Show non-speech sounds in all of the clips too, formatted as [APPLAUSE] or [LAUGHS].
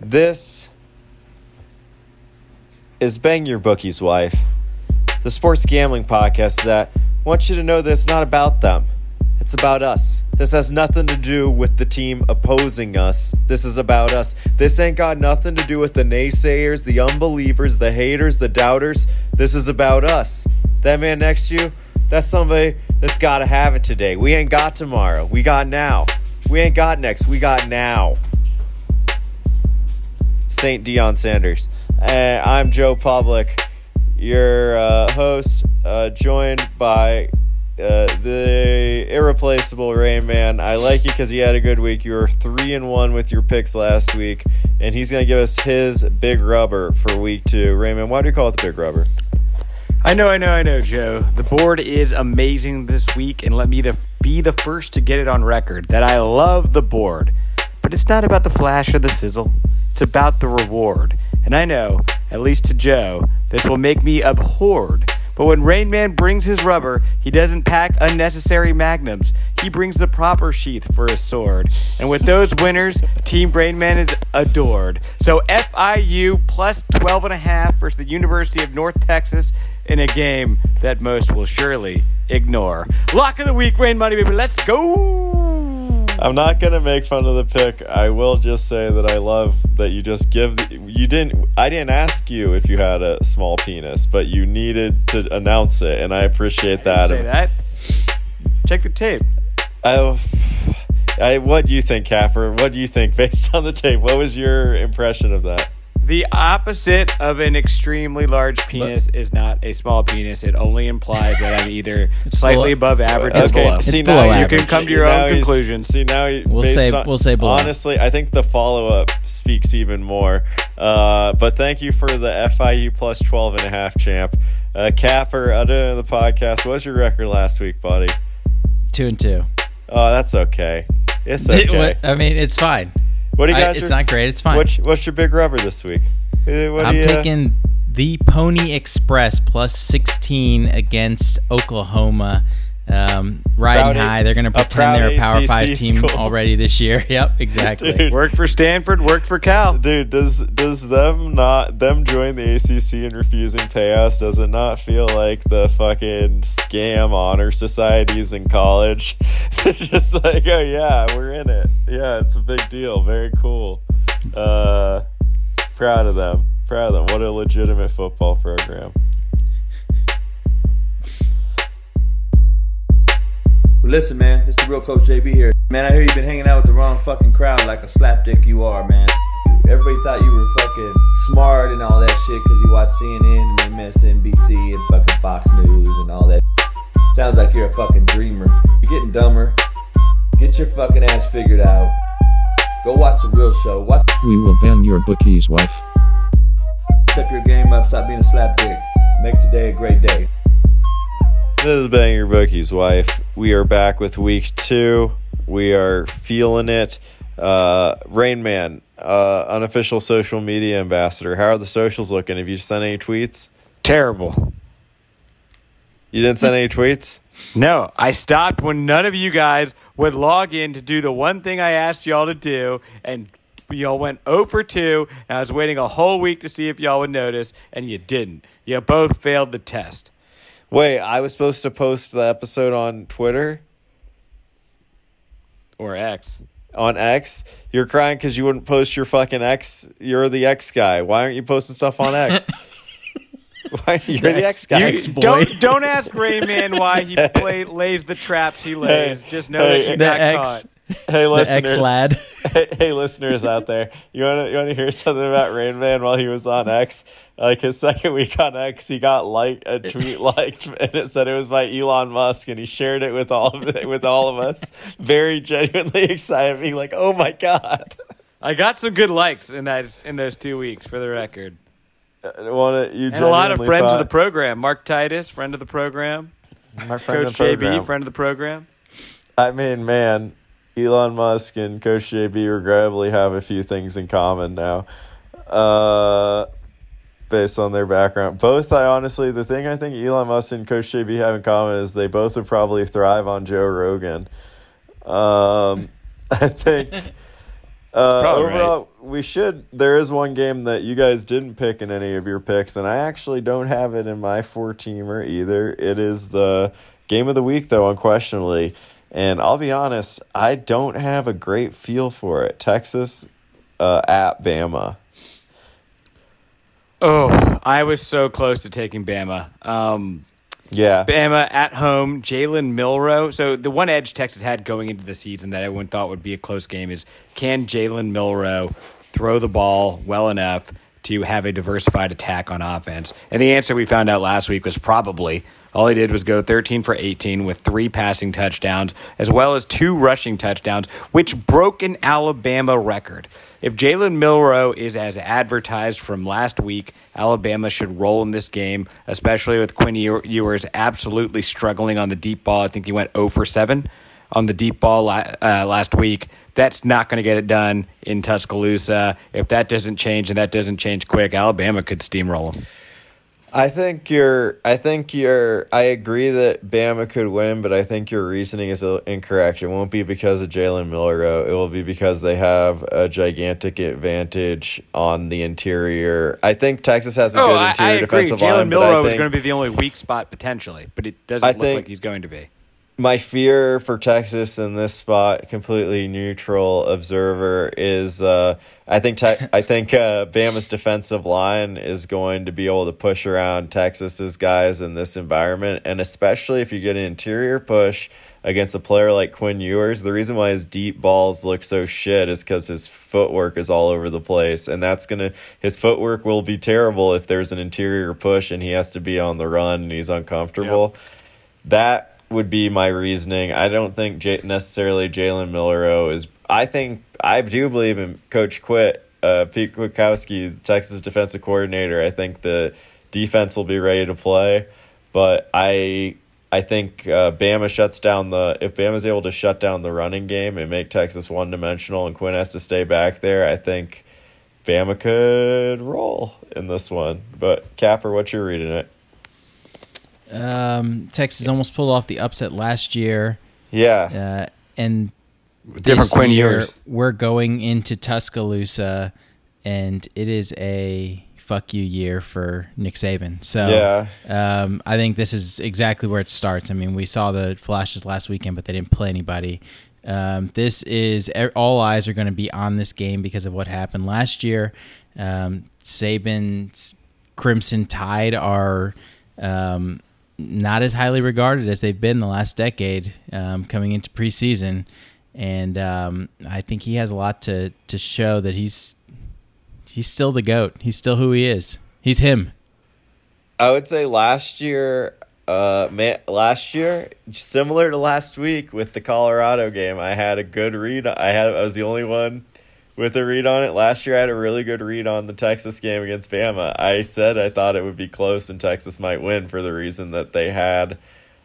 This is Bang Your Bookie's Wife, the sports gambling podcast that wants you to know that it's not about them. It's about us. This has nothing to do with the team opposing us. This is about us. This ain't got nothing to do with the naysayers, the unbelievers, the haters, the doubters. This is about us. That man next to you, that's somebody that's got to have it today. We ain't got tomorrow. We got now. We ain't got next. We got now. St. Deion Sanders. Uh, I'm Joe Public, your uh, host, uh, joined by uh, the irreplaceable Rain Man. I like you because he had a good week. You were three and one with your picks last week, and he's gonna give us his big rubber for week two. Raymond, why do you call it the big rubber? I know, I know, I know, Joe. The board is amazing this week, and let me the, be the first to get it on record that I love the board. But it's not about the flash or the sizzle, it's about the reward. And I know, at least to Joe, this will make me abhorred. But when Rain Man brings his rubber, he doesn't pack unnecessary magnums. He brings the proper sheath for his sword. And with those winners, Team Rain Man is adored. So FIU plus 12 and a half versus the University of North Texas in a game that most will surely ignore. Lock of the week, Rain Money, baby. Let's go. I'm not gonna make fun of the pick. I will just say that I love that you just give. The, you didn't. I didn't ask you if you had a small penis, but you needed to announce it, and I appreciate that. Say that. Check the tape. I, I, what do you think, Capper? What do you think based [LAUGHS] on the tape? What was your impression of that? The opposite of an extremely large penis is not a small penis. It only implies that I'm either [LAUGHS] slightly below- above average It's or below. It's see below now you can come to your now own conclusion. See now, he- We'll based say- on- we'll say below. Honestly, I think the follow up speaks even more. Uh, but thank you for the FIU plus 12 and a half champ, uh, Capper. Other than the podcast, what was your record last week, buddy? two and two. Oh, that's okay. It's [LAUGHS] okay. what- I mean, it's fine. What do you I- guys? it's not great. It's fine. What's, what's your big rubber this week? Uh, What I'm you, uh, taking the Pony Express plus 16 against Oklahoma. Um, riding Proud A- high. They're going to pretend proud they're a Power ACC 5 team school. [LAUGHS] already this year. [LAUGHS] Yep, exactly. Dude. Worked for Stanford, worked for Cal. Dude, does does them not them join the ACC and refusing payouts? Does it not feel like the fucking scam honor societies in college? [LAUGHS] They're just like, oh yeah, we're in it. Yeah, it's a big deal. Very cool. Uh, proud of them. Proud of them. What a legitimate football program. Listen, man, it's the real Coach JB here. Man, I hear you've been hanging out with the wrong fucking crowd like a slapdick you are, man. Everybody thought you were fucking smart and all that shit because you watch CNN and MSNBC and fucking Fox News and all that. Sounds like you're a fucking dreamer. You're getting dumber. Get your fucking ass figured out. Go watch the real show. Watch We will ban your bookie's wife. step your game up. Stop being a slap dick. Make today a great day. This is Bang Your Bookie's wife. We are back with week two. We are feeling it. Uh, Rain Man, uh, unofficial social media ambassador. How are the socials looking? Have you sent any tweets? Terrible. You didn't send any tweets? No, I stopped when none of you guys would log in to do the one thing I asked y'all to do, and y'all went 0 for 2. And I was waiting a whole week to see if y'all would notice, and you didn't. You both failed the test. Wait, I was supposed to post the episode on Twitter, Or X. on X. You're crying because you wouldn't post your fucking X. You're the X guy. Why aren't you posting stuff on X? [LAUGHS] [LAUGHS] Why you're the, X guy? You- X-boy. don't don't ask Rayman why he [LAUGHS] play, lays the traps he lays. Hey, Just know hey, that you The got X, caught. Hey, the listeners. X lad. [LAUGHS] hey, hey, listeners out there, you want to you want to hear something about Rain Man while he was on X? Like his second week on X, he got like a tweet liked, and it said it was by Elon Musk, and he shared it with all of it, with all of us. Very genuinely excited, being like, "Oh my god!" I got some good likes in that in those two weeks, for the record, Want you and a lot of friends of the program. Mark Titus, friend of the program. my friend Coach program. JB, friend of the program. I mean, man, Elon Musk and Coach JB regrettably have a few things in common now. Uh, based on their background. Both, I honestly, the thing I think Elon Musk and Coach JB have in common is they both would probably thrive on Joe Rogan. Um, [LAUGHS] I think Uh, Probably overall, we should. There is one game that you guys didn't pick in any of your picks, and I actually don't have it in my four teamer either. It is the game of the week, though, unquestionably. And I'll be honest, I don't have a great feel for it. Texas uh, at Bama. Oh, I was so close to taking Bama. Um, Yeah. Bama at home, Jalen Milroe. So the one edge Texas had going into the season that everyone thought would be a close game is can Jalen Milroe throw the ball well enough to have a diversified attack on offense? And the answer we found out last week was probably. All he did was go 13 for 18 with three passing touchdowns, as well as two rushing touchdowns, which broke an Alabama record. If Jalen Milroe is as advertised from last week, Alabama should roll in this game, especially with Quinn Ewers absolutely struggling on the deep ball. I think he went 0 for 7 on the deep ball uh, last week. That's not going to get it done in Tuscaloosa. If that doesn't change and that doesn't change quick, Alabama could steamroll them. I think you're. I think you're. I agree that Bama could win, but I think your reasoning is incorrect. It won't be because of Jalen Milroe. It will be because they have a gigantic advantage on the interior. I think Texas has a Oh, good interior I agree. defensive Jalen line, but I Milroe is going to be the only weak spot potentially, but it doesn't I look think- like he's going to be. My fear for Texas in this spot, completely neutral observer, is uh, I think te- [LAUGHS] I think uh, Bama's defensive line is going to be able to push around Texas's guys in this environment, and especially if you get an interior push against a player like Quinn Ewers. The reason why his deep balls look so shit is because his footwork is all over the place, and that's gonna his footwork will be terrible if there's an interior push and he has to be on the run and he's uncomfortable. That would be my reasoning. I don't think J- necessarily Jalen Milroe is. I think I do believe in Coach Quit, uh, Pete Kwiatkowski, Texas defensive coordinator. I think the defense will be ready to play, but I I think uh, Bama shuts down the if Bama's able to shut down the running game and make Texas one dimensional, and Quinn has to stay back there. I think Bama could roll in this one. But Capper, what's your reading it? Um, Texas almost pulled off the upset last year, Yeah. uh, and Different Quinn year, Ewers. We're going into Tuscaloosa, and it is a fuck you year for Nick Saban. So Yeah. um, I think this is exactly where it starts. I mean, we saw the flashes last weekend, but they didn't play anybody. Um, this is all eyes are going to be on this game because of what happened last year. Um, Saban's Crimson Tide are um, not as highly regarded as they've been the last decade um, coming into preseason, and um, I think he has a lot to to show that he's he's still the goat. He's still who he is. He's him. I would say last year, uh, man, last year, similar to last week with the Colorado game, I had a good read. I had I was the only one with a read on it. Last year, I had a really good read on the Texas game against Bama. I said I thought it would be close and Texas might win for the reason that they had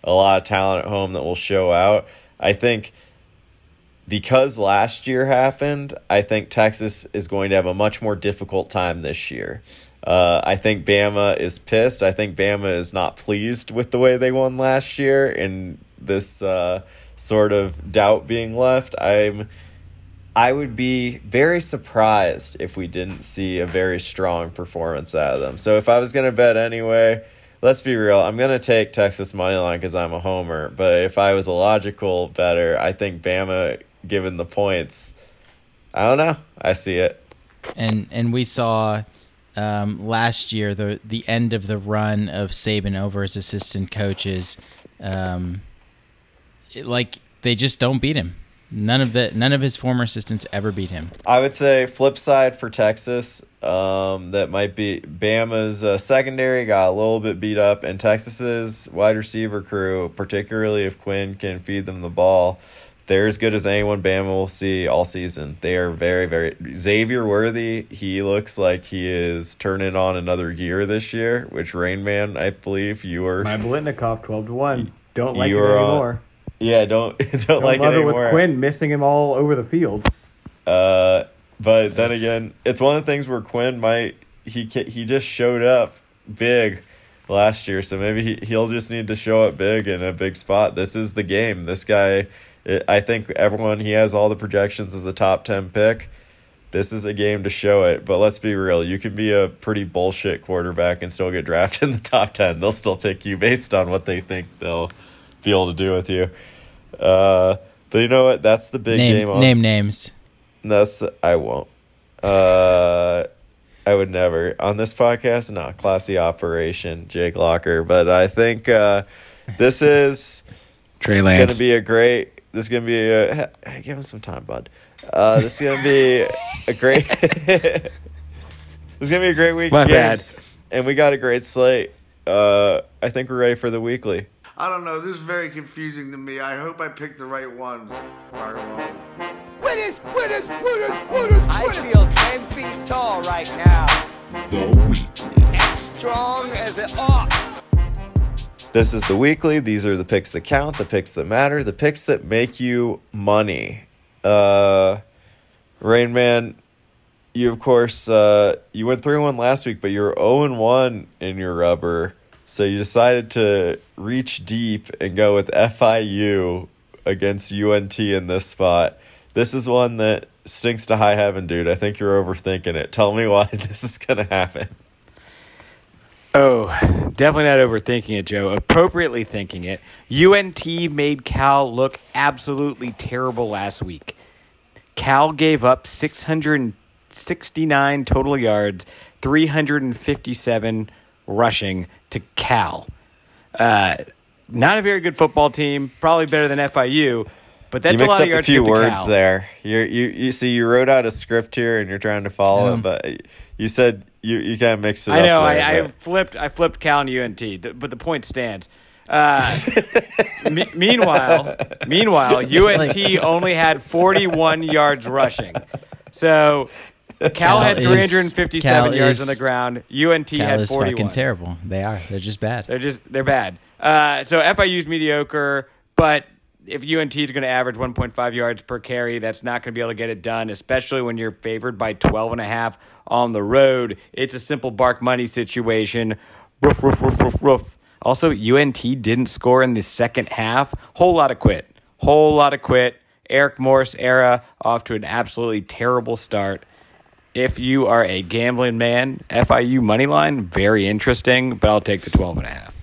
a lot of talent at home that will show out. I think because last year happened, I think Texas is going to have a much more difficult time this year. Uh, I think Bama is pissed. I think Bama is not pleased with the way they won last year and this uh, sort of doubt being left. I'm I would be very surprised if we didn't see a very strong performance out of them. So if I was going to bet anyway, let's be real, I'm going to take Texas money line because I'm a homer. But if I was a logical better, I think Bama, given the points, I don't know. I see it. and and we saw um, last year the the end of the run of Saban over his assistant coaches. Um, it- like they just don't beat him. None of the none of his former assistants ever beat him. I would say flip side for Texas. Um, that might be Bama's uh, secondary got a little bit beat up, and Texas's wide receiver crew, particularly if Quinn can feed them the ball, they're as good as anyone Bama will see all season. They are very, very Xavier Worthy. He looks like he is turning on another gear this year. Which Rain Man, I believe you were. My Biletnikoff, twelve to one. Don't You like it were on- anymore. Yeah, don't [LAUGHS] don't, Don't like it anymore. with Quinn missing him all over the field. Uh, but then again, it's one of the things where Quinn might he he just showed up big last year, so maybe he he'll just need to show up big in a big spot. This is the game. This guy, it, I think everyone he has all the projections as a top ten pick. This is a game to show it. But let's be real. You can be a pretty bullshit quarterback and still get [LAUGHS] drafted in the top 10. They'll still pick you based on what they think they'll be able to do with you. Uh, but you know what? That's the big game. Name On, name names. That's I won't. Uh, I would never on this podcast. Not classy operation, Jake Locker. But I think uh, this is [LAUGHS] Trey Going to be a great. This is going to be a. Hey, give him some time, bud. Uh, this is going to be a great. [LAUGHS] this is going to be a great week My of bad. and we got a great slate. Uh, I think we're ready for the weekly. I don't know. This is very confusing to me. I hope I picked the right ones. Winners, winners, winners, winners, I feel 10 feet tall right now. The Weekly. As strong as an ox. This is the weekly. These are the picks that count, the picks that matter, the picks that make you money. Uh, Rain Man, you of course uh, you went three one last week, but you were 0 1 in your rubber. So you decided to reach deep and go with FIU against UNT in this spot. This is one that stinks to high heaven, dude. I think you're overthinking it. Tell me [LAUGHS] why this is gonna happen. Oh, definitely not overthinking it, Joe. Appropriately thinking it. UNT made Cal look absolutely terrible last week. Cal gave up 669 total yards, 357 rushing to Cal. Uh, not a very good football team, probably better than FIU, but that's you a mixed lot up of a few to words Cal. there. You're, you you see you wrote out a script here and you're trying to follow Um, it, but you said you you kind of mixed it I up. know. there, I, I flipped. I flipped Cal and UNT, th- but the point stands. Uh, me- meanwhile, meanwhile, [LAUGHS] UNT only had 41 yards rushing. So Cal, Cal had 357 Cal yards is- on the ground. UNT Cal had is 41. fucking terrible. They are. They're just bad. They're just they're bad. Uh, so FIU's mediocre, but if UNT is going to average 1.5 yards per carry, that's not going to be able to get it done, especially when you're favored by 12 and a half on the road. It's a simple bark money situation. Roof, roof, roof, roof, roof. Also, UNT didn't score in the second half. Whole lot of quit. Whole lot of quit. Eric Morris era off to an absolutely terrible start. If you are a gambling man, FIU money line, very interesting, but I'll take the 12 and a half.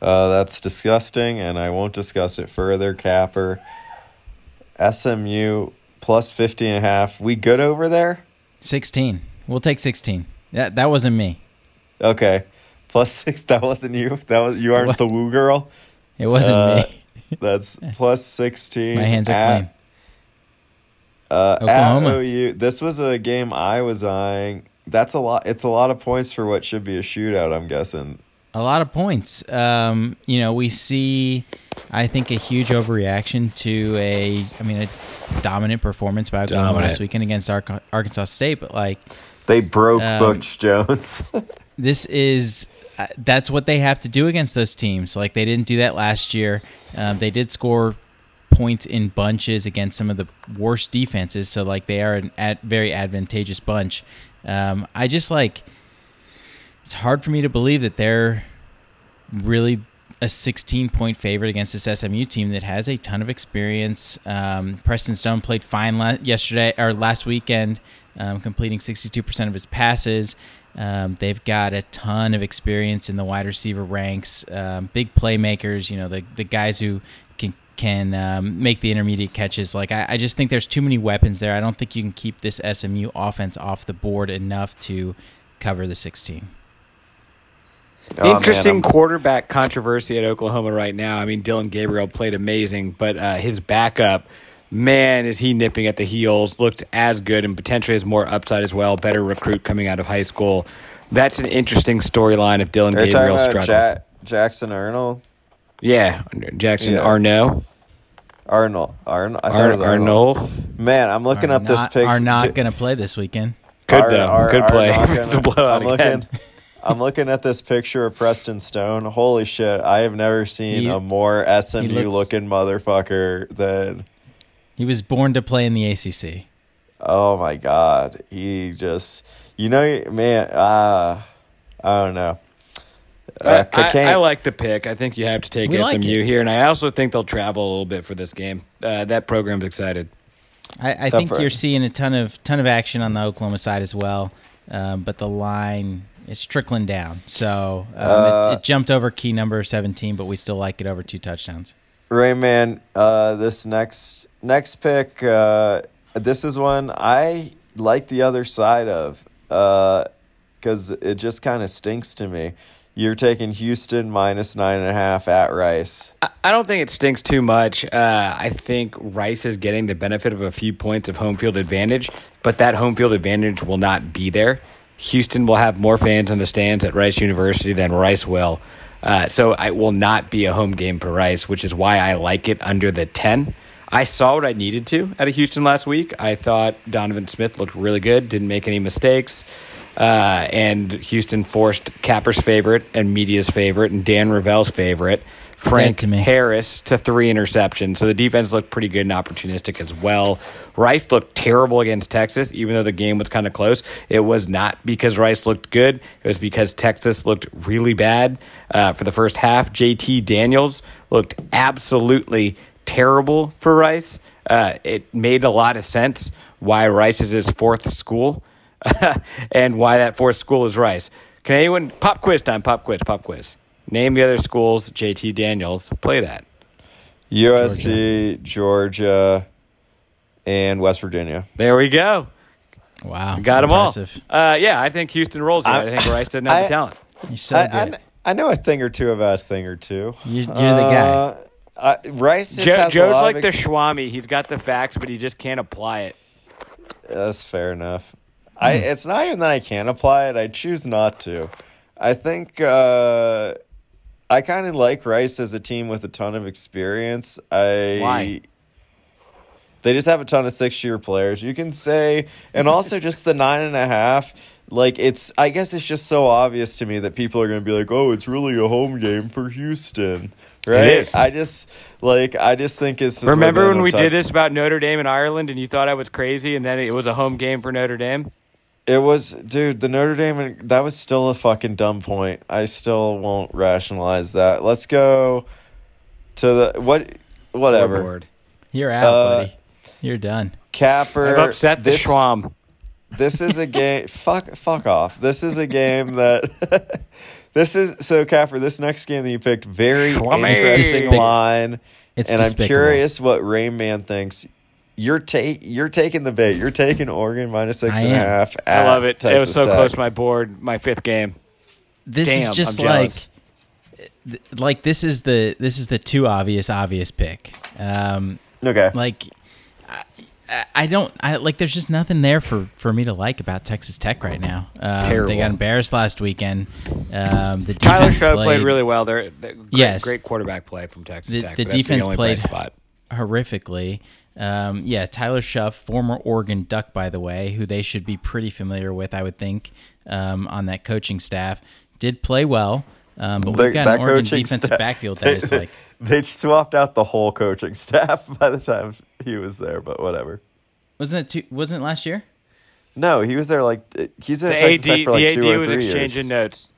Uh, that's disgusting, and I won't discuss it further. Capper, SMU plus 50 and a half. We good over there? 16. We'll take 16. That that wasn't me. Okay, plus six. [LAUGHS] That wasn't you. That was you. Aren't What? the woo girl. It wasn't Uh, me. That's [LAUGHS] plus 16. My hands are at, clean. Uh, Oklahoma. At OU, this was a game I was eyeing. That's a lot. It's a lot of points for what should be a shootout. I'm guessing. A lot of points. Um, you know, we see, I think, a huge overreaction to a, I mean, a dominant performance by Oklahoma Dominant. last weekend against Ark- Arkansas State. But like, They broke Um, Butch Jones. [LAUGHS] this is uh, that's what they have to do against those teams. Like they didn't do that last year. Um, they did score points in bunches against some of the worst defenses. So like they are an very advantageous bunch. Um, I just like it's hard for me to believe that they're really a 16 point favorite against this SMU team that has a ton of experience. Um, Preston Stone played fine la- yesterday or last weekend, um, completing 62% of his passes. Um, they've got a ton of experience in the wide receiver ranks, um, big playmakers. You know the the guys who can can um, make the intermediate catches. Like I, I just think there's too many weapons there. I don't think you can keep this SMU offense off the board enough to cover the 16. Oh, Interesting I'm- quarterback controversy at Oklahoma right now. I mean, Dillon Gabriel played amazing, but uh, his backup, man, is he nipping at the heels? Looked as good and potentially has more upside as well. Better recruit coming out of high school. That's an interesting storyline if Dillon Are you talking Gabriel struggles. Ja- Jackson Arnold? Yeah, Jackson Yeah. Arno. Arnold. Arnold. I thought it Ar- was Arnold. Arnold. Man, I'm looking are up this not, picture. Are not going to play this weekend. Good though. Good play. [LAUGHS] It's a blowout I'm again. looking. I'm looking at this picture of Preston Stone. Holy shit! I have never seen He- a more SMU looks- looking motherfucker than. He was born to play in the ACC. Oh my god! He just, you know, man. Uh, I don't know. Uh, I, I, like the pick. I think you have to take We like SMU it. here, and I also think they'll travel a little bit for this game. Uh, that program's excited. I, I think you're seeing a ton of ton of action on the Oklahoma side as well, um, but the line is trickling down. So um, Uh, it, it jumped over key number 17, but we still like it over two touchdowns. Rayman, uh, this next next pick, uh, this is one I like the other side of because it just kind of stinks to me. You're taking Houston minus nine and a half at Rice. I- don't think it stinks too much. Uh, I think Rice is getting the benefit of a few points of home field advantage, but that home field advantage will not be there. Houston will have more fans in the stands at Rice University than Rice will. Uh, so it will not be a home game for Rice, which is why I like it under the 10. I saw what I needed to out of Houston last week. I thought Donovan Smith looked really good, didn't make any mistakes. Uh, and Houston forced Capper's favorite and media's favorite and Dan Ravel's favorite, Frank to. Harris, to three interceptions. So the defense looked pretty good and opportunistic as well. Rice looked terrible against Texas, even though the game was kind of close. It was not because Rice looked good, it was because Texas looked really bad uh, for the first half. JT Daniels looked absolutely terrible for Rice. Uh, it made a lot of sense why Rice is his fourth school [LAUGHS] and why that fourth school is Rice. Can anyone pop quiz time? Pop quiz, pop quiz. Name the other schools JT Daniels played at. USC, Georgia, and West Virginia. There we go. Wow, Got them impressive. all. Uh, yeah, I think Houston rolls here. I, think Rice doesn't [LAUGHS] have I- the talent. You're so I. I, I know a thing or two about a thing or two. You're- you're the guy. Uh, uh, Rice just Joe, has a Joe's lot like of the ex- Schwami. He's got the facts, but he just can't apply it. That's fair enough. I Hmm. it's not even that I can't apply it. I choose not to. I think uh, I kind of like Rice as a team with a ton of experience. I Why? They just have a ton of six year players. You can say, and also just the nine and a half. Like it's, I guess it's just so obvious to me that people are going to be like, "Oh, it's really a home game for Houston." right? is. I just like I just think it's. Remember when we did this about Notre Dame and Ireland, and you thought I was crazy, and then it was a home game for Notre Dame? It was, dude. The Notre Dame. That was still a fucking dumb point. I still won't rationalize that. Let's go to the what, whatever. Scoreboard. You're out, Uh, buddy. You're done. Capper. I've upset the this, Schwam. This is a game. [LAUGHS] fuck, fuck off. This is a game that. [LAUGHS] this is so Capper. This next game that you picked, very Schwammy. interesting Despic- line. It's and I'm curious what Rayman thinks. You're take you're taking the bait. You're taking Oregon minus six I and a am. half. I love it. it was so Tech. close to my board, my fifth game. This Damn, is just I'm like jealous. th- like this is the this is the too obvious obvious pick. Um, Okay. like I, I- I don't I like there's just nothing there for for me to like about Texas Tech right now. Um, Terrible. They got embarrassed last weekend. Um, the Tyler defense played, played, really well. They're, they're great, Yes. great quarterback play from Texas The- Tech. the defense only played- spot. horrifically. Um, yeah, Tyler Shough, former Oregon Duck, by the way, who they should be pretty familiar with, I would think, um, on that coaching staff, did play well. Um, but we've got an Oregon defensive staff- backfield that is [LAUGHS] like they swapped out the whole coaching staff [LAUGHS] by the time he was there, but whatever. wasn't it two, wasn't it last year? No, he was there like he's been The at Texas AD, Tech for like two AD or was three exchanging years.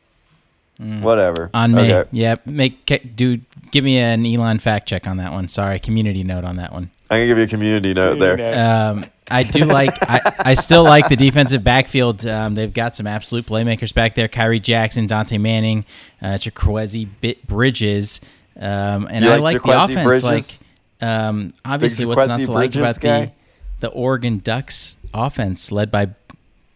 Notes. Whatever. On me. Okay. Yeah, make ca- do give me an Elon fact check on that one. Sorry, community note on that one. I can give you a community note there. Um, I do like. I, I still like the defensive backfield. Um, they've got some absolute playmakers back there: Khyree Jackson, Dontae Manning, uh, Jaquezi Bit Bridges, um, and You I like like the offense. Bridges? Like, um, obviously, what's not Jaquezi to like Bridges about the the Oregon Ducks offense, led by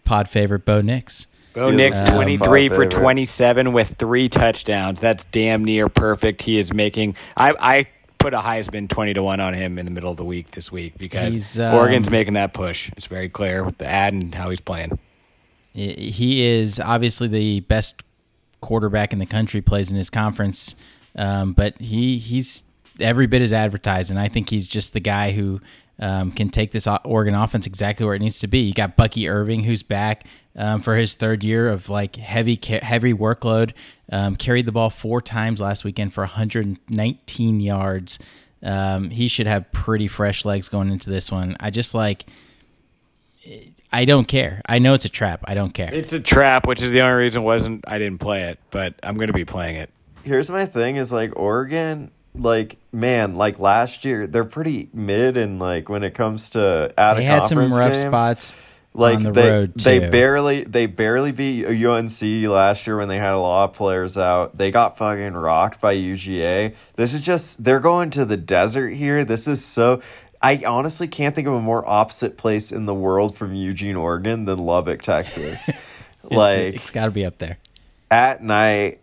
pod favorite Bo Nix. Bo He Nix, 23 for favorite. 27 with three touchdowns. That's damn near perfect. He is making. I, I put a Heisman 20 to 1 on him in the middle of the week this week because He's, um, Oregon's making that push. It's very clear with the ad and how he's playing. he is obviously the best quarterback in the country plays in his conference um, but he he's every bit as advertised and i think he's just the guy who um, can take this oregon offense exactly where it needs to be you got bucky irving who's back um, for his third year of like heavy heavy workload um, carried the ball four times last weekend for 119 yards um, he should have pretty fresh legs going into this one i just like I don't care. I know it's a trap. I don't care. It's a trap, which is the only reason wasn't I didn't play it, but I'm going to be playing it. Here's my thing: is like Oregon. like man, like last year, they're pretty mid and like when it comes to out They of had some conference rough games, spots Like the they they too. barely they barely beat UNC last year when they had a lot of players out. They got fucking rocked by UGA. This is just they're going to the desert here. This is so. I honestly can't think of a more opposite place in the world from Eugene, Oregon than Lubbock, Texas. [LAUGHS] It's- like it's got to be up there. at night,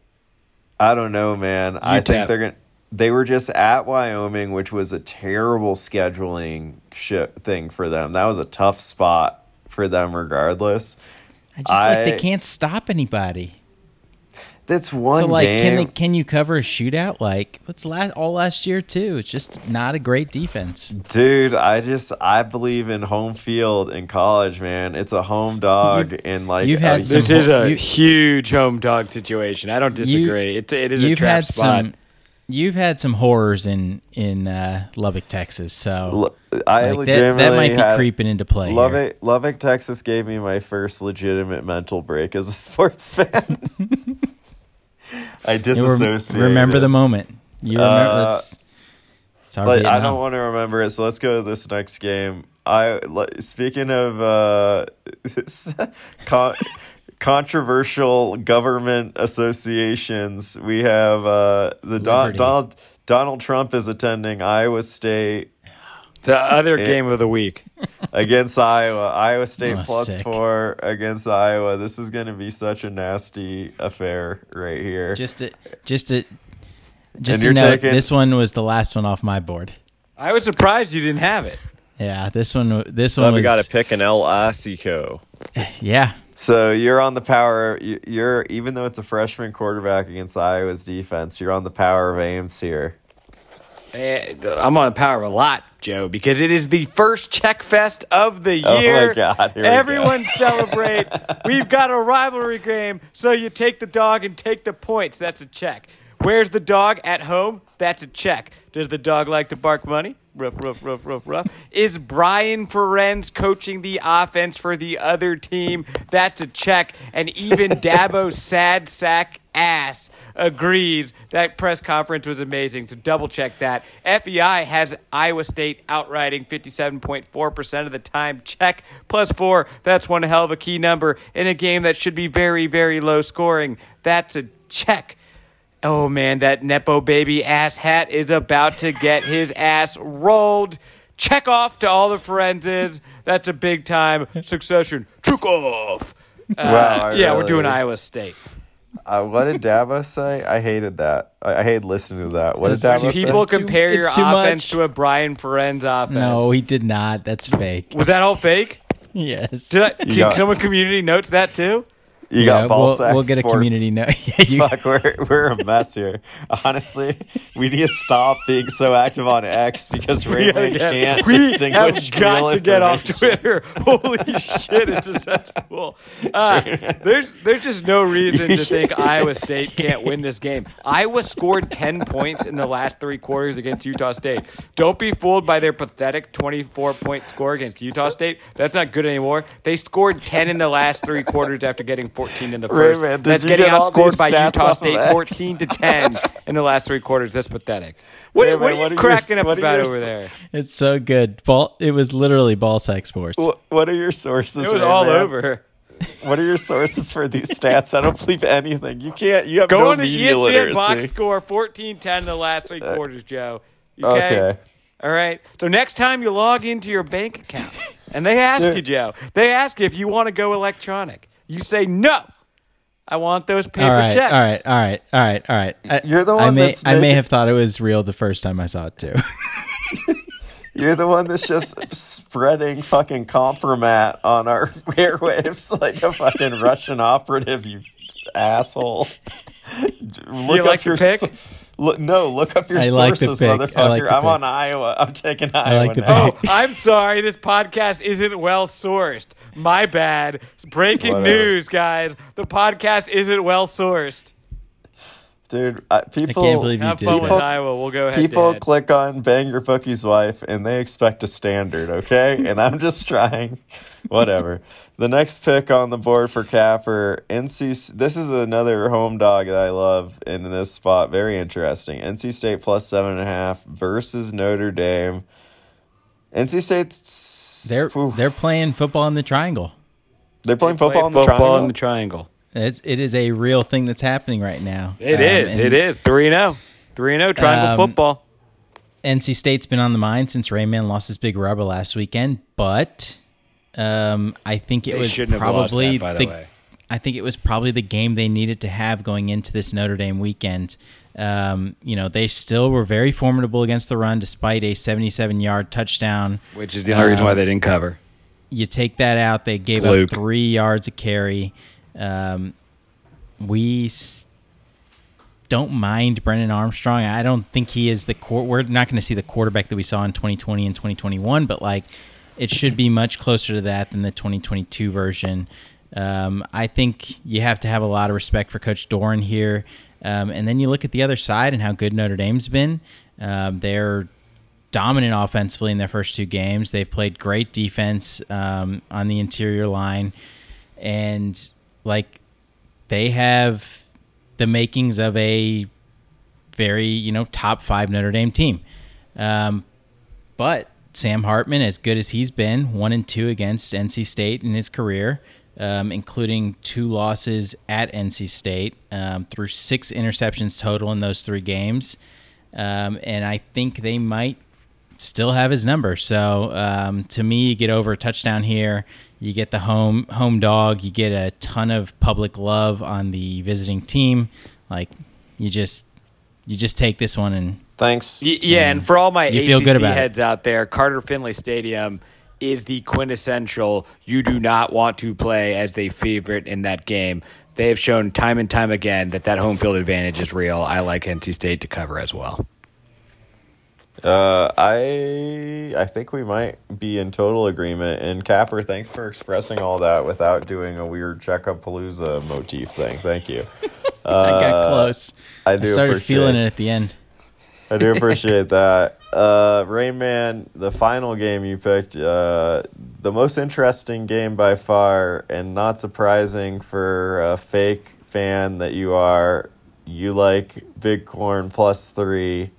I don't know, man. I think they're gonna. They were just at Wyoming, which was a terrible scheduling shit thing for them. That was a tough spot for them, regardless. I just like they can't stop anybody. That's one so like, game. can they can you cover a shootout? Like, what's last all last year too? It's just not a great defense. Dude, I just I believe in home field in college, man. It's a home dog, and like you've had uh, some This is a You- huge home dog situation. I don't disagree. it, it is a you've trap had spot. some. You've had some horrors in in uh, Lubbock, Texas. So I like, that, legitimately that might be had- creeping into play. here. Lubbock, Lubbock, Texas gave me my first legitimate mental break as a [LAUGHS] sports fan. I rem- remember the moment. You remember. Uh, that's, it's our But I don't want to remember it, so let's go to this next game. I like, speaking of uh, [LAUGHS] con- controversial government associations, we have uh, the Don- Liberty. Donald Donald Trump is attending Iowa State the other It- game of the week. against Iowa. Iowa State Oh, plus sick. four against Iowa. This is going to be such a nasty affair right here. Just to, just to, just you're to note, taking- this one was the last one off my board. I was surprised you didn't have it. Yeah, this one, this Thought one we got to pick an El Asico. [LAUGHS] Yeah, So you're on the power. you- You're even though it's a freshman quarterback against Iowa's defense, you're on the power of Ames here. Eh, I'm on the power of a lot, Joe, because it is the first Check Fest of the year. Oh my. God, we go. Everyone celebrate. [LAUGHS] We've got a rivalry game, so you take the dog and take the points. That's a check. Where's the dog? At home? That's a check. Does the dog like to bark money? Ruff, ruff, ruff, ruff, ruff. Is Brian Ferentz coaching the offense for the other team? That's a check. And even [LAUGHS] Dabo's sad sack ass agrees that press conference was amazing. So double check that. FEI has Iowa State outriding 57.4% of the time. Check plus four. That's one hell of a key number in a game that should be very, very low scoring. That's a check. Oh man, that Nepo baby ass hat is about to get his ass rolled. Check off to all the forenses. That's a big time succession. Check off. Uh, Wow, I yeah, we're doing Iowa State. Uh, what did Dabo's say? I hated that. I, I hated listening to that. What did It's- Dabo's People say? too- compare your it's offense much. to a Brian Ferentz offense. no, he did not. That's fake. was that all fake? [LAUGHS] Yes. Did I, can got- someone community notes that too? You Yeah, got ball we'll, sack we'll get a community note. [LAUGHS] Yeah, you- Fuck, we're, we're a mess here. Honestly, we need to stop being so active on X because [LAUGHS] Raymond Yeah, can't we have distinguish got to get off. Twitter. [LAUGHS] Holy shit, it's a cesspool. Uh, there's there's just no reason to think Iowa State can't win this game. Iowa scored 10 points in the last three quarters against Utah State. Don't be fooled by their pathetic 24 point score against Utah State. That's not good anymore. They scored 10 in the last three quarters after getting 14 in the first. Raymond, That's getting get outscored by Utah State 14 to 10 [LAUGHS] in the last three quarters. That's pathetic. What, Raymond, what are what you are your- cracking up about your over there? It's so good. Ball. It was literally ball sack sports. What are your sources? It was all Raymond? over. What are your sources for these [LAUGHS] stats? I don't believe anything. You can't. You have Go no on to media ESPN literacy. box score 14-10 in the last three uh, quarters, Joe. Okay? Okay. All right. So next time you log into your bank account and they ask Dude. you, Joe, they ask you if you want to go electronic. You say no. I want those paper all right, checks. all right, all right, all right, all right. I, You're the I one may, that's I may have thought it was real the first time I saw it too. [LAUGHS] You're the one that's just spreading fucking compromat on our [LAUGHS] airwaves like a fucking Russian operative, you asshole. Look like the pick? so- look, no, look up your I like the sources, pick. I motherfucker. like the I'm pick. on Iowa. I'm taking Iowa like now. Oh, I'm sorry. This podcast isn't well sourced. My bad. Breaking Whatever. news, guys. The podcast isn't well sourced. Dude, I, people I can't believe you Have did fun People- with Iowa. We'll go ahead. people Dad. click on bang your bookie's wife and they expect a standard, okay? [LAUGHS] and I'm just trying. Whatever. The next pick on the board for Capper, NC. This is another home dog that I love in this spot. Very interesting. NC State plus seven and a half versus Notre Dame. NC State's They're Whew. they're playing football in the triangle. they're playing Play football in the football triangle. in the triangle. It's it is a real thing that's happening right now. It Um, is. and It is. 3 0. 3 0 triangle Um, football. NC State's been on the mind since Rayman lost his big rubber last weekend, but um, I think it They was shouldn't have lost probably that, by the way. I think it was probably the game they needed to have going into this Notre Dame weekend. Um, you know, they still were very formidable against the run despite a 77-yard touchdown. Which is the only reason why um, they didn't cover. You take that out, they gave Fluke. up three yards a carry. Um, we s- don't mind Brennan Armstrong. I don't think he is the core. We're not going to see the quarterback that we saw in 2020 and 2021, but like it should be much closer to that than the 2022 version. Um, I think you have to have a lot of respect for Coach Doeren here. Um, and then you look at the other side and how good Notre Dame's been. Um, they're dominant offensively in their first two games. They've played great defense um, on the interior line, and like they have the makings of a very you know top five Notre Dame team. Um, but Sam Hartman, as good as he's been, one and two against NC State in his career, um, including two losses at NC State, um, through six interceptions total in those three games. Um, and I think they might still have his number. So um, to me, you get over a touchdown here. You get the home home dog. You get a ton of public love on the visiting team. Like you just you just take this one and Thanks. Y- yeah, and for all my You ACC feel good about it. heads out there, Carter Finley Stadium is the quintessential. You do not want to play as the favorite in that game. They have shown time and time again that that home field advantage is real. I like NC State to cover as well. Uh, I I think we might be in total agreement. And Capper, thanks for expressing all that without doing a weird checkup palooza motif thing. Thank you. [LAUGHS] I got Uh, close. I do started appreciate feeling it at the end. I do appreciate that. [LAUGHS] Uh, Rayman, the final game you picked, uh, the most interesting game by far, and not surprising for a fake fan that you are. You like Bighorn plus three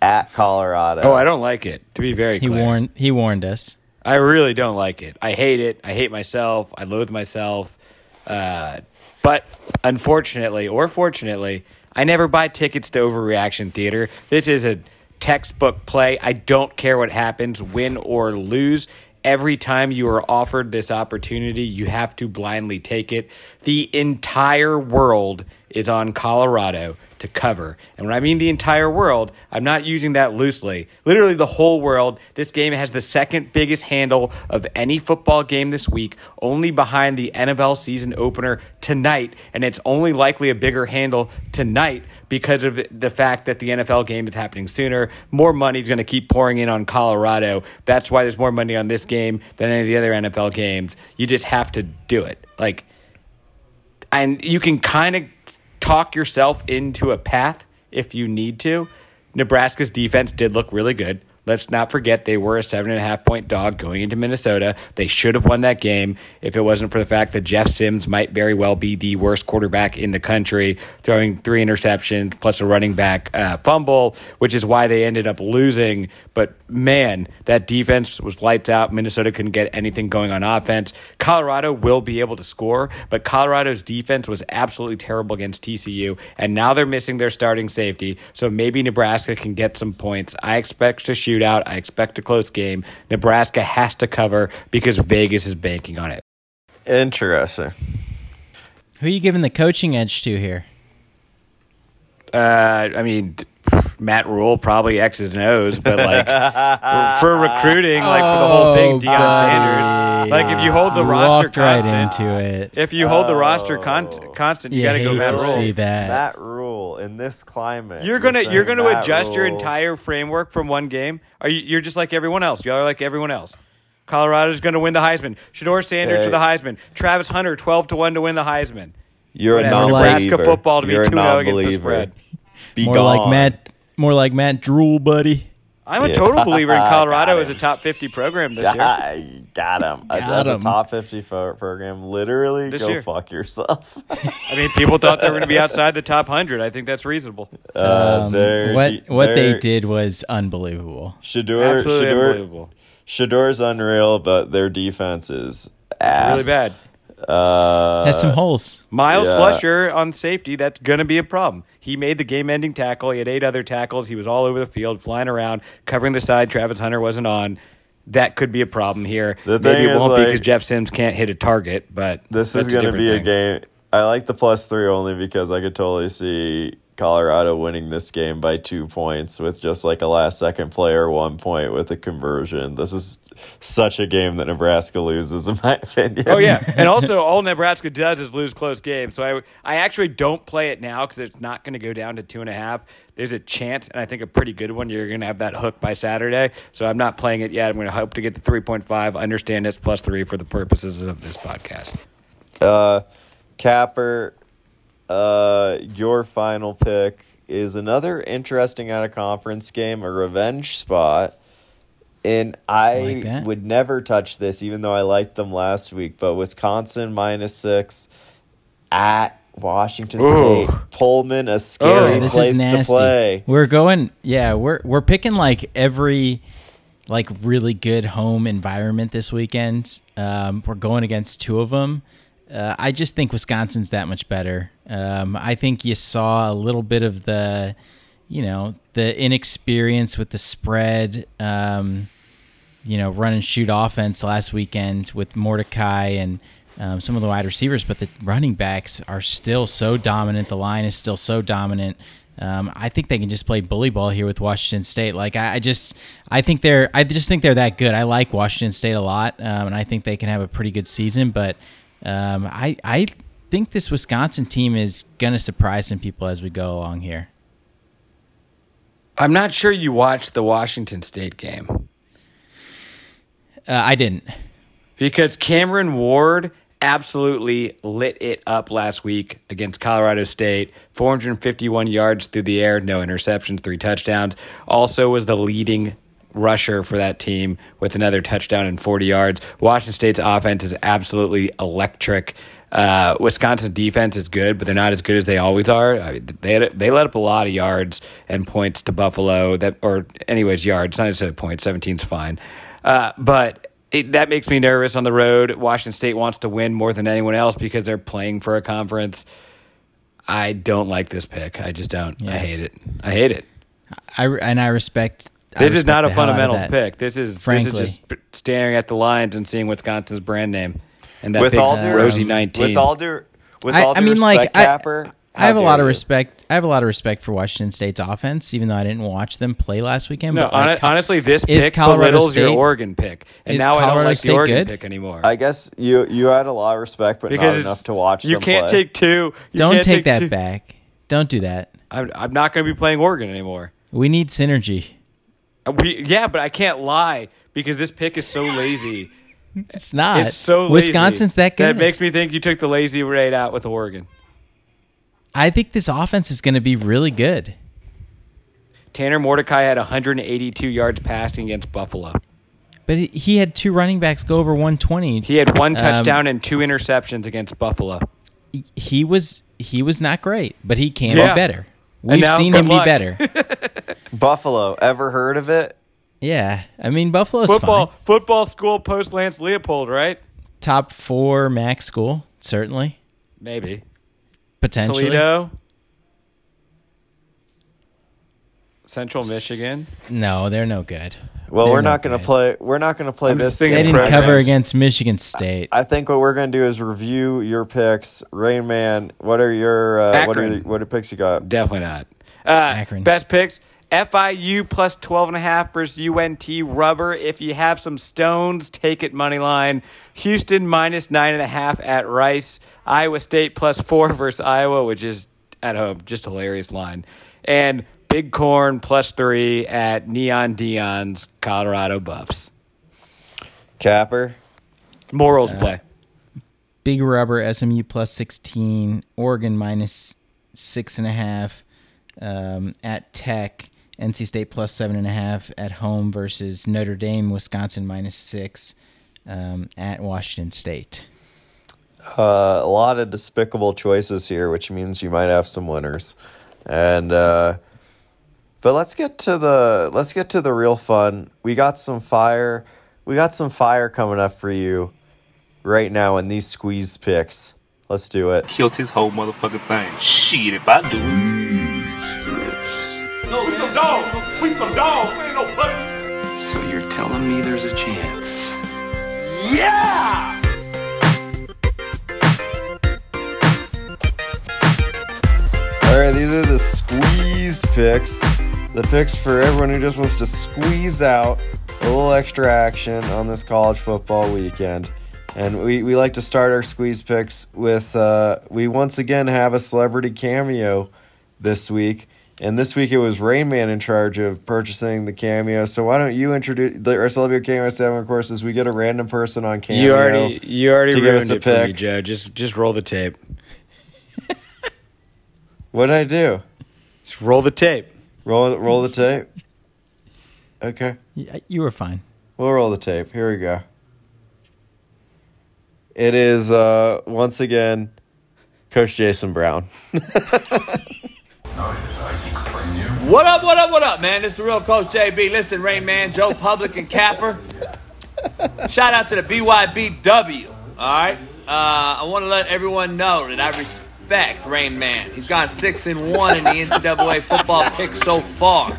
at Colorado. Oh, I don't like it. To be very He clear, warned he warned us. I really don't like it. I hate it. I hate myself. I loathe myself. Uh, but unfortunately, or fortunately, I never buy tickets to overreaction theater. This is a textbook play. I don't care what happens, win or lose. Every time you are offered this opportunity, you have to blindly take it. The entire world is on Colorado to cover. And when I mean the entire world, I'm not using that loosely. Literally the whole world. This game has the second biggest handle of any football game this week, only behind the NFL season opener tonight. And it's only likely a bigger handle tonight because of the fact that the NFL game is happening sooner. More money is going to keep pouring in on Colorado. That's why there's more money on this game than any of the other NFL games. You just have to do it. Like, and you can kind of talk yourself into a path if you need to. Nebraska's defense did look really good. Let's not forget they were a seven and a half point dog going into Minnesota. They should have won that game if it wasn't for the fact that Jeff Sims might very well be the worst quarterback in the country, throwing three interceptions plus a running back uh, fumble, which is why they ended up losing. But man, that defense was lights out. Minnesota couldn't get anything going on offense. Colorado will be able to score, but Colorado's defense was absolutely terrible against TCU, and now they're missing their starting safety. So maybe Nebraska can get some points. I expect a shootout. I expect a close game. Nebraska has to cover because Vegas is banking on it. Interesting. Who are you giving the coaching edge to here? Uh, I mean, Matt Rhule probably X's and O's, but like [LAUGHS] for recruiting, like for the whole thing, Oh, Deion Sanders. Like if you hold the You roster walked right constant, into it. if you hold the roster oh. con- constant, you, You got to go Matt to Rhule. see that. That Rhule in this climate. You're gonna you're gonna that adjust your entire framework from one game. Are you? You're just like everyone else. Y'all are like everyone else. Colorado's going to win the Heisman. Shedeur Sanders Hey. for the Heisman. Travis Hunter, twelve to one to win the Heisman. You're a non-believer. Nebraska football to be You're a 2-0 against the non-believer. spread. Be more gone. like Matt, more like Matt Drool, buddy. I'm a Yeah. total believer in [LAUGHS] Colorado as a top 50 program this year. Got, got him. Got That's a top 50 fo- program. Literally, This go year. fuck yourself. [LAUGHS] I mean, people thought they were going to be outside the top 100. I think that's reasonable. uh, Um, what what they did was unbelievable. Shedeur, Absolutely Shedeur, unbelievable. Shedeur's unreal, but their defense is ass. Really bad. Uh, Has some holes. Miles yeah. Fletcher on safety, that's going to be a problem. He made the game ending tackle. He had eight other tackles. He was all over the field, flying around, covering the side. Travis Hunter wasn't on. That could be a problem here. The Maybe thing it is, won't be like- because Jeff Sims can't hit a target, but This is going to different be a thing. game. I like the plus three only because I could totally see Colorado winning this game by two points with just like a last second player, one point with a conversion. This is such a game that Nebraska loses, in my opinion. Oh yeah, and [LAUGHS] also all Nebraska does is lose close games. So I I actually don't play it now because it's not going to go down to two and a half. There's a chance, and I think a pretty good one. You're going to have that hook by Saturday. So I'm not playing it yet. I'm going to hope to get the three point five. Understand it's plus three for the purposes of this podcast. Uh, Capper, uh, your final pick is another interesting out of conference game, a revenge spot. And I like would never touch this, even though I liked them last week. But Wisconsin minus six at Washington Ooh. State. Pullman, a scary Yeah, this place is to nasty. play. We're going, yeah, we're we're picking like every like really good home environment this weekend. Um, we're going against two of them. Uh, I just think Wisconsin's that much better. Um, I think you saw a little bit of the, you know, the inexperience with the spread. Um, you know, run and shoot offense last weekend with Mordecai and um, some of the wide receivers, but the running backs are still so dominant. The line is still so dominant. Um, I think they can just play bully ball here with Washington State. Like I, I just, I think they're, I just think they're that good. I like Washington State a lot, um, and I think they can have a pretty good season. But um, I, I think this Wisconsin team is gonna surprise some people as we go along here. I'm not sure you watched the Washington State game Uh, I didn't. because Cameron Ward absolutely lit it up last week against Colorado State. 451 yards through the air, no interceptions, three touchdowns. Also was the leading rusher for that team with another touchdown and 40 yards. Washington State's offense is absolutely electric. Uh, Wisconsin's defense is good, but they're not as good as they always are. I mean, they had, they let up a lot of yards and points to Buffalo. That or anyways yards, not necessarily points. 17's fine, uh, but it, that makes me nervous on the road. Washington State wants to win more than anyone else because they're playing for a conference. I don't like this pick. I just don't. I hate it. I hate it. I and I respect. I This is not a the hell out of fundamentals pick. This is Frankly. this is just staring at the lines and seeing Wisconsin's brand name and that with big all due rosy nineteen. With all due, with I- all due I mean, respect, like, I- Capper, I have a lot dare of respect. I have a lot of respect for Washington State's offense, even though I didn't watch them play last weekend. no, but like, honestly, this is pick Colorado belittles your Oregon pick, and is now I don't Colorado like State the Oregon good? pick anymore. I guess you you had a lot of respect, but because not enough to watch You them can't play. take two. You don't can't take that two. back. Don't do that. I'm, I'm not going to be playing Oregon anymore. We need synergy. Uh, We, yeah, but I can't lie because this pick is so lazy. It's not. It's so lazy. Wisconsin's that good. That makes me think you took the lazy rate out with Oregon. I think this offense is going to be really good. Tanner Mordecai had 182 yards passing against Buffalo. But he- had two running backs go over 120. He had one Um, touchdown and two interceptions against Buffalo. He, he was he was not great, but he can Yeah. be better. And We've now, seen good him luck. be better. [LAUGHS] Buffalo. Ever heard of it? yeah, I mean Buffalo's Football fine. football school post Lance Leipold, right? Top four max school, certainly, Maybe. potentially. Toledo. Central Michigan. No, they're no good. Well, They're we're no not going to play. We're not going to play I'm this just thinking They game. didn't programs. cover against Michigan State. I think what we're going to do is review your picks. Rain Man, what are your uh, what are Akron. the, what are picks you got? Definitely not. Uh, Akron. Best picks. FIU plus 12 and a half versus UNT rubber. If you have some stones, take it money line. Houston minus nine and a half at Rice. Iowa State plus four versus Iowa, which is at home. Just hilarious line. And Big Corn plus three at Neon Deion's Colorado Buffs. Capper. Morals play. Big Rubber, SMU plus 16, Oregon minus six and a half um, at Tech, NC State plus seven and a half at home versus Notre Dame, Wisconsin minus six um, at Washington State. Uh, a lot of despicable choices here, which means you might have some winners. And uh, but let's get to the let's get to the real fun. We got some fire. We got some fire coming up for you right now in these squeeze picks. Let's do it. Killed his whole motherfucking thing. Shit, if I do No, we some dogs. We some dogs. We ain't no puppies. So you're telling me there's a chance? Yeah! All right, these are the squeeze picks. The picks for everyone who just wants to squeeze out a little extra action on this college football weekend. And we, we like to start our squeeze picks with uh, we once again have a celebrity cameo this week. And this week it was Rain Man in charge of purchasing the cameo. So why don't you introduce the, our celebrity cameo segment? Of course, is we get a random person on cameo. You already you already to give us ruined a it for me, pick. Joe. Just just roll the tape. [LAUGHS] What did I do? Just roll the tape. Roll roll the tape. Okay. Yeah, You were fine. We'll roll the tape. Here we go. It is uh, once again Coach Jason Brown. [LAUGHS] What up, what up, what up, man? This is the real Coach JB. Listen, Rain Man, Joe Public, and Capper. Shout out to the BYBW, all right? Uh, I want to let everyone know that I respect Rain Man. He's gone 6 and 1 in the NCAA football pick so far.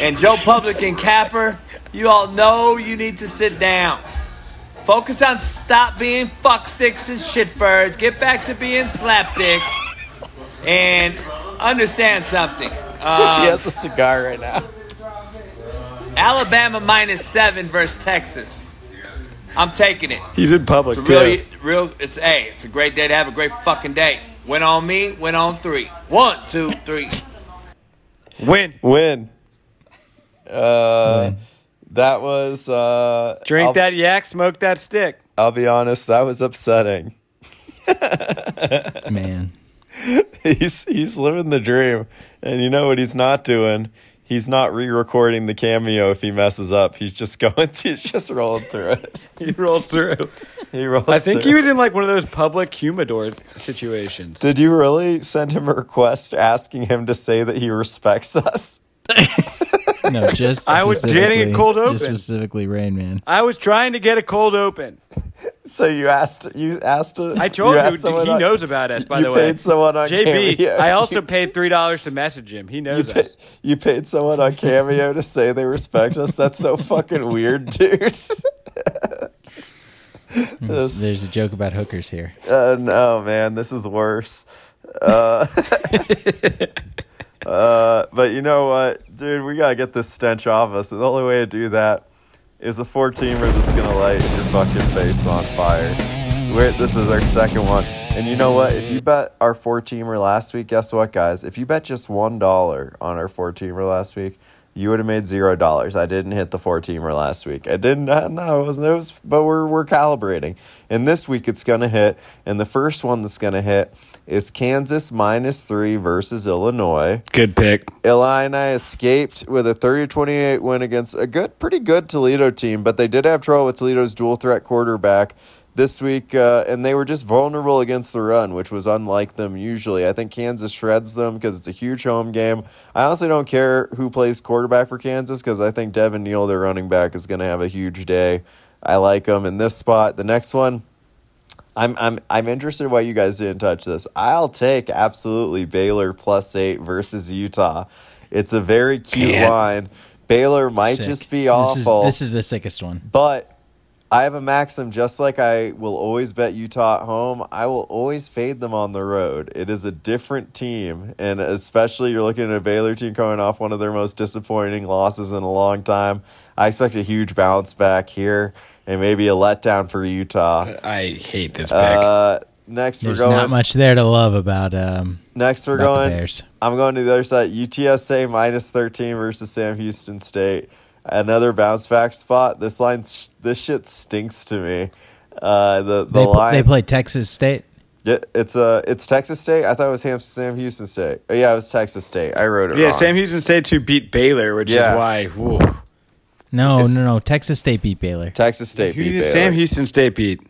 And Joe Public and Capper, you all know you need to sit down. Focus on stop being fucksticks and shitbirds. Get back to being slapdicks. And understand something. Um, [LAUGHS] he has a cigar right now. Alabama minus seven versus Texas. I'm taking it. He's in public It's too. a real, real. It's hey, it's a great day to have a great fucking day. Win on me, win on three. One, two, three. Win. Win. Uh, That was. Uh, Drink I'll, that yak, smoke that stick. I'll be honest, that was upsetting. Man. [LAUGHS] he's he's living the dream, and you know what he's not doing. He's not re-recording the cameo if he messes up. He's just going. [LAUGHS] He's just rolling through it. [LAUGHS] He rolls through. He rolls. I think through. he was in like one of those public humidor situations. Did you really send him a request asking him to say that he respects us? [LAUGHS] No, just I was getting a specifically- cold Just open. specifically Rain Man. I was trying to get a cold open. [LAUGHS] So you asked. You asked. A, I told you, asked someone he on- knows about us. By you the way, You paid someone on JB. Cameo. I [LAUGHS] also You- paid three dollars to message him. He You, knows pay, us. you paid someone on Cameo to say they respect us. That's so fucking weird, dude. This- There's a joke about hookers here. Uh, no, man, this is worse. Uh, uh, but you know what, dude? We gotta get this stench off us. And the only way to do that is a four-teamer that's gonna light your fucking face on fire. We're, this is our second one, and you know what? If you bet our four-teamer last week, guess what, guys? If you bet just one dollar on our four-teamer last week, you would have made zero dollars. I didn't hit the four teamer last week. I didn't. uh, [LAUGHS] No, it wasn't. It was, but we're we're calibrating. And this week it's gonna hit. And the first one that's gonna hit is Kansas minus three versus Illinois. Good pick. Illini escaped with a 30-28 win against a good, pretty good Toledo team, but they did have trouble with Toledo's dual threat quarterback this week, uh, and they were just vulnerable against the run, which was unlike them usually. I think Kansas shreds them because it's a huge home game. I honestly don't care who plays quarterback for Kansas because I think Devin Neal, their running back, is going to have a huge day. I like them in this spot. The next one, I'm I'm I'm interested why you guys didn't touch this. I'll take absolutely Baylor plus eight versus Utah. It's a very cute line. Baylor might Sick. just be This awful, is, this is the sickest one. but I have a maxim. Just like I will always bet Utah at home, I will always fade them on the road. It is a different team, and especially you're looking at a Baylor team coming off one of their most disappointing losses in a long time. I expect a huge bounce back here, and maybe a letdown for Utah. I hate this pick. Uh, next There's we're going. There's not much there to love about. Um, Next, we're about going. I'm going to the other side. UTSA minus 13 versus Sam Houston State. Another bounce back spot. This line, this shit stinks to me. Uh, the the They, pl- line. they play Texas State. Yeah, it's uh, it's Texas State. I thought it was Ham- Sam Houston State. Oh, yeah, it was Texas State. I wrote it Yeah, wrong. Sam Houston State to beat Baylor, which Yeah. is why. whew. No, It's- no, no. Texas State beat Baylor. Texas State Who beat did Baylor. Sam Houston State beat?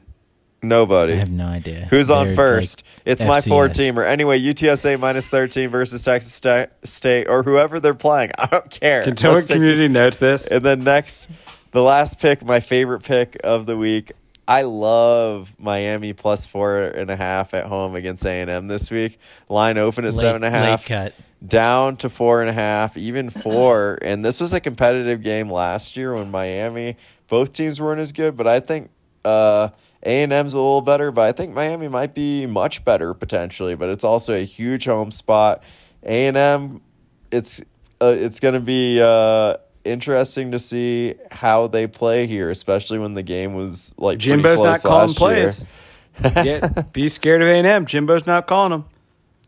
Nobody. I have no idea. Who's on They're, first? like, it's my FCS. four teamer. Anyway, UTSA minus 13 versus Texas Sta- State or whoever they're playing. [LAUGHS] I don't care. Can Toa Let's take- Community notes this? And then next, the last pick, my favorite pick of the week. I love Miami plus four and a half at home against A and M this week. Line open at Late- seven and a half, late cut. down to four and a half, even four. [LAUGHS] and this was a competitive game last year when Miami. Both teams weren't as good, but I think uh, A and M's a little better. But I think Miami might be much better potentially. But it's also a huge home spot. A and M, it's uh, it's going to be uh, interesting to see how they play here, especially when the game was like [LAUGHS] Jimbo's not calling plays. yeah, be scared of A&M. Jimbo's not calling them.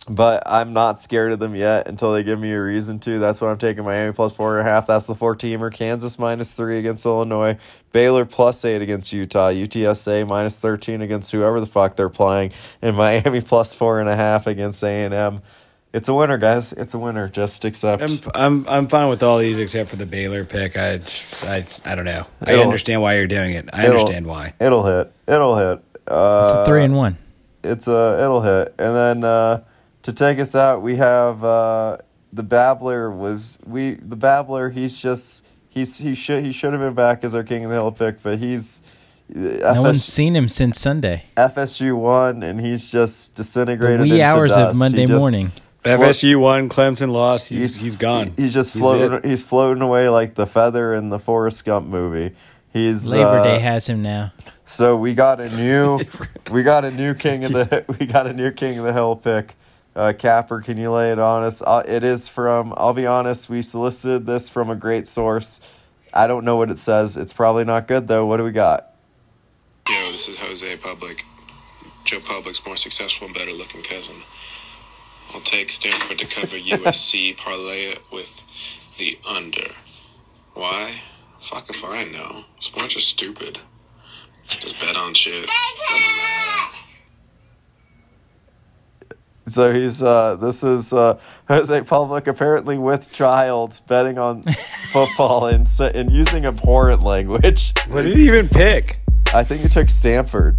But I'm not scared of them yet until they give me a reason to. That's why I'm taking Miami plus four and a half. That's the four teamer. Kansas minus three against Illinois. Baylor plus eight against Utah. UTSA minus thirteen against whoever the fuck they're playing. And [LAUGHS] Miami plus four and a half against A and M. It's a winner, guys. It's a winner. Just accept. I'm, I'm I'm fine with all these except for the Baylor pick. I I, I don't know. I It'll- understand why you're doing it. I understand why. It'll hit. It'll hit. It's Uh, a three and one. it's a it'll hit and then uh to take us out we have uh the babbler was we the babbler he's just he's he should he should have been back as our king of the hill pick but he's uh, No one's seen him since Sunday. FSU won and he's just The disintegrated wee into hours dust. of Monday just morning. float- FSU won, Clemson lost. He's he's, he's gone. He's just He's floating. it. He's floating away like the feather in the Forrest Gump movie. He's Labor uh, Day has him now. So we got a new, [LAUGHS] we got a new king of the, [LAUGHS] we got a new king of the hill pick. Uh, Capper, can you lay it on us? Uh, it is from. I'll be honest. We solicited this from a great source. I don't know what it says. It's probably not good though. What do we got? Yo, this is Jose Public. Joe Public's more successful and better looking cousin. I'll take Stanford to cover [LAUGHS] USC, parlay it with the under. Why? Fuck if I know. Sports are stupid. Just bet on shit. Doesn't matter. So he's. Uh, this is uh, Jose Public apparently with child betting on [LAUGHS] football and s- and using abhorrent language. What did he even pick? I think he took Stanford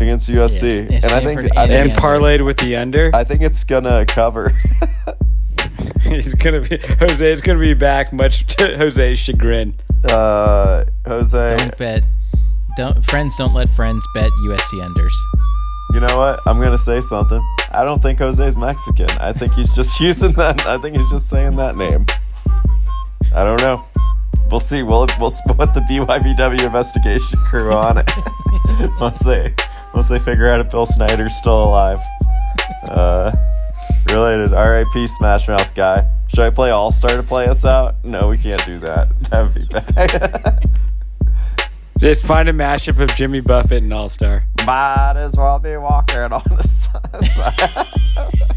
against USC, Yes, yeah, and I think Stanford I and think And it's, parlayed with the under. I think it's gonna cover. [LAUGHS] He's gonna be Jose is gonna be back, much to Jose's chagrin. uh, Jose, Don't bet. Don't friends don't let friends bet USC unders. you know what? I'm gonna say something. I don't think Jose's Mexican. I think he's just [LAUGHS] using that. I think he's just saying that name. I don't know. We'll see. We'll we'll [LAUGHS] put the BYBW investigation crew on it [LAUGHS] once they once they figure out if Bill Snyder's still alive. Uh, related. R.I.P. Smash Mouth guy. Should I play All Star to play us out? No, we can't do that. That would be bad. Just find a mashup of Jimmy Buffett and All Star. Might as well be walking on the side.